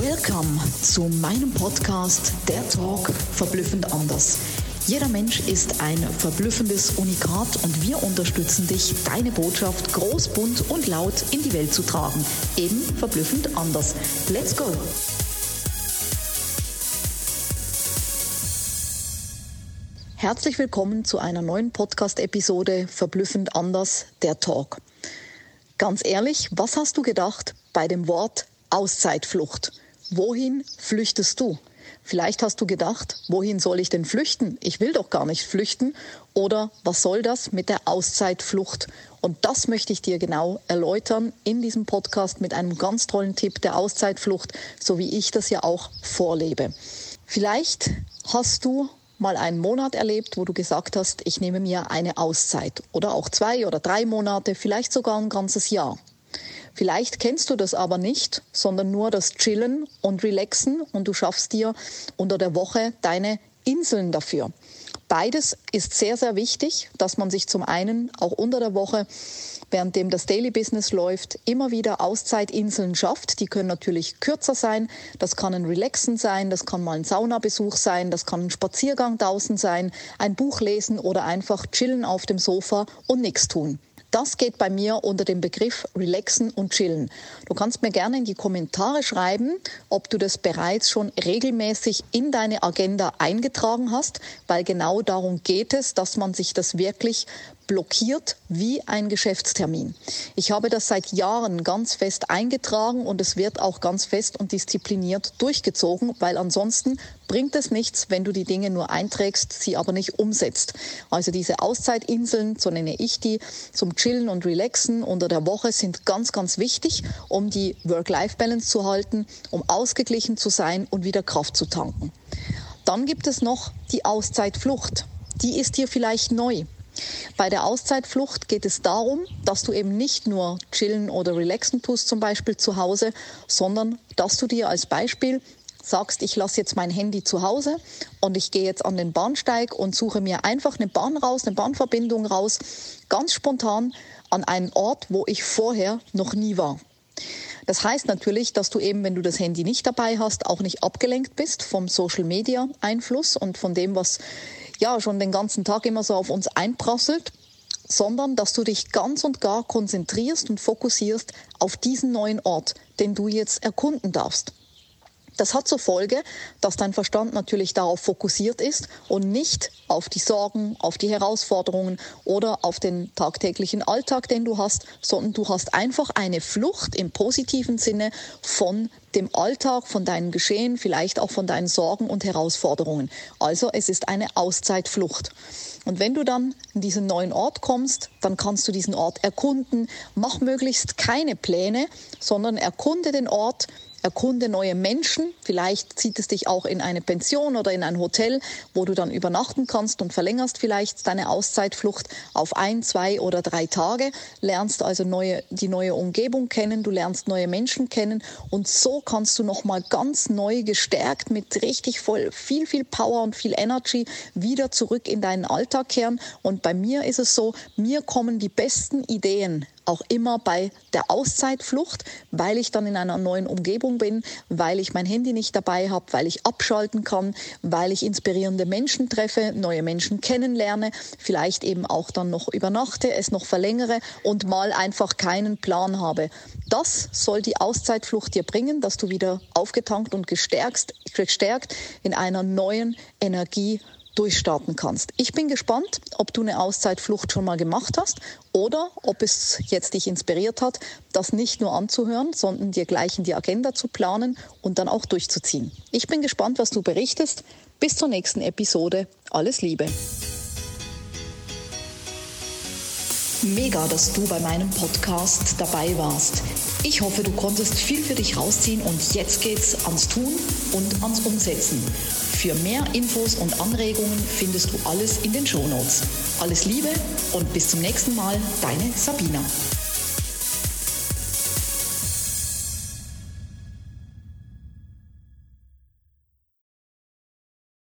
Welcome zu meinem Podcast Der Talk verblüffend anders. Jeder Mensch ist ein verblüffendes Unikat und wir unterstützen dich, deine Botschaft groß, bunt und laut in die Welt zu tragen. Eben verblüffend anders. Let's go! Herzlich willkommen zu einer neuen Podcast-Episode Verblüffend anders, der Talk. Ganz ehrlich, was hast du gedacht bei dem Wort Auszeitflucht? Wohin flüchtest du? Vielleicht hast du gedacht, wohin soll ich denn flüchten? Ich will doch gar nicht flüchten. Oder was soll das mit der Auszeitflucht? Und das möchte ich dir genau erläutern in diesem Podcast mit einem ganz tollen Tipp der Auszeitflucht, so wie ich das ja auch vorlebe. Vielleicht hast du mal einen Monat erlebt, wo du gesagt hast, ich nehme mir eine Auszeit oder auch zwei oder drei Monate, vielleicht sogar ein ganzes Jahr. Vielleicht kennst du das aber nicht, sondern nur das Chillen und Relaxen und du schaffst dir unter der Woche deine Inseln dafür. Beides ist sehr, sehr wichtig, dass man sich zum einen auch unter der Woche, währenddem das Daily Business läuft, immer wieder Auszeitinseln schafft. Die können natürlich kürzer sein. Das kann ein Relaxen sein, das kann mal ein Saunabesuch sein, das kann ein Spaziergang draußen sein, ein Buch lesen oder einfach chillen auf dem Sofa und nichts tun. Das geht bei mir unter dem Begriff Relaxen und Chillen. Du kannst mir gerne in die Kommentare schreiben, ob du das bereits schon regelmäßig in deine Agenda eingetragen hast, weil genau darum geht es, dass man sich das wirklich blockiert wie ein Geschäftstermin. Ich habe das seit Jahren ganz fest eingetragen und es wird auch ganz fest und diszipliniert durchgezogen, weil ansonsten bringt es nichts, wenn du die Dinge nur einträgst, sie aber nicht umsetzt. Also diese Auszeitinseln, so nenne ich die, zum Chillen und Relaxen unter der Woche sind ganz, ganz wichtig, um die Work-Life-Balance zu halten, um ausgeglichen zu sein und wieder Kraft zu tanken. Dann gibt es noch die Auszeitflucht. Die ist dir vielleicht neu. Bei der Auszeitflucht geht es darum, dass du eben nicht nur chillen oder relaxen tust, zum Beispiel zu Hause, sondern dass du dir als Beispiel sagst, ich lasse jetzt mein Handy zu Hause und ich gehe jetzt an den Bahnsteig und suche mir einfach eine Bahn raus, eine Bahnverbindung raus, ganz spontan an einen Ort, wo ich vorher noch nie war. Das heißt natürlich, dass du eben, wenn du das Handy nicht dabei hast, auch nicht abgelenkt bist vom Social Media Einfluss und von dem, was ja schon den ganzen Tag immer so auf uns einprasselt, sondern dass du dich ganz und gar konzentrierst und fokussierst auf diesen neuen Ort, den du jetzt erkunden darfst. Das hat zur Folge, dass dein Verstand natürlich darauf fokussiert ist und nicht auf die Sorgen, auf die Herausforderungen oder auf den tagtäglichen Alltag, den du hast, sondern du hast einfach eine Flucht im positiven Sinne von dem Alltag, von deinen Geschehen, vielleicht auch von deinen Sorgen und Herausforderungen. Also es ist eine Auszeitflucht. Und wenn du dann in diesen neuen Ort kommst, dann kannst du diesen Ort erkunden. Mach möglichst keine Pläne, sondern erkunde den Ort, erkunde neue Menschen. Vielleicht zieht es dich auch in eine Pension oder in ein Hotel, wo du dann übernachten kannst und verlängerst vielleicht deine Auszeitflucht auf ein, zwei oder drei Tage, lernst also neue, die neue Umgebung kennen, du lernst neue Menschen kennen und so kannst du nochmal ganz neu gestärkt mit richtig voll viel, viel Power und viel Energy wieder zurück in deinen Alltag kehren. Und bei mir ist es so, mir kommen die besten Ideen auch immer bei der Auszeitflucht, weil ich dann in einer neuen Umgebung bin, weil ich mein Handy nicht dabei habe, weil ich abschalten kann, weil ich inspirierende Menschen treffe, neue Menschen kennenlerne, vielleicht eben auch dann noch übernachte, es noch verlängere und mal einfach keinen Plan habe. Das soll die Auszeitflucht dir bringen, dass du wieder aufgetankt und gestärkt, gestärkt in einer neuen Energie durchstarten kannst. Ich bin gespannt, ob du eine Auszeitflucht schon mal gemacht hast oder ob es jetzt dich inspiriert hat, das nicht nur anzuhören, sondern dir gleich in die Agenda zu planen und dann auch durchzuziehen. Ich bin gespannt, was du berichtest. Bis zur nächsten Episode. Alles Liebe. Mega, dass du bei meinem Podcast dabei warst. Ich hoffe, du konntest viel für dich rausziehen und jetzt geht's ans Tun und ans Umsetzen. Für mehr Infos und Anregungen findest du alles in den Shownotes. Alles Liebe und bis zum nächsten Mal, deine Sabina.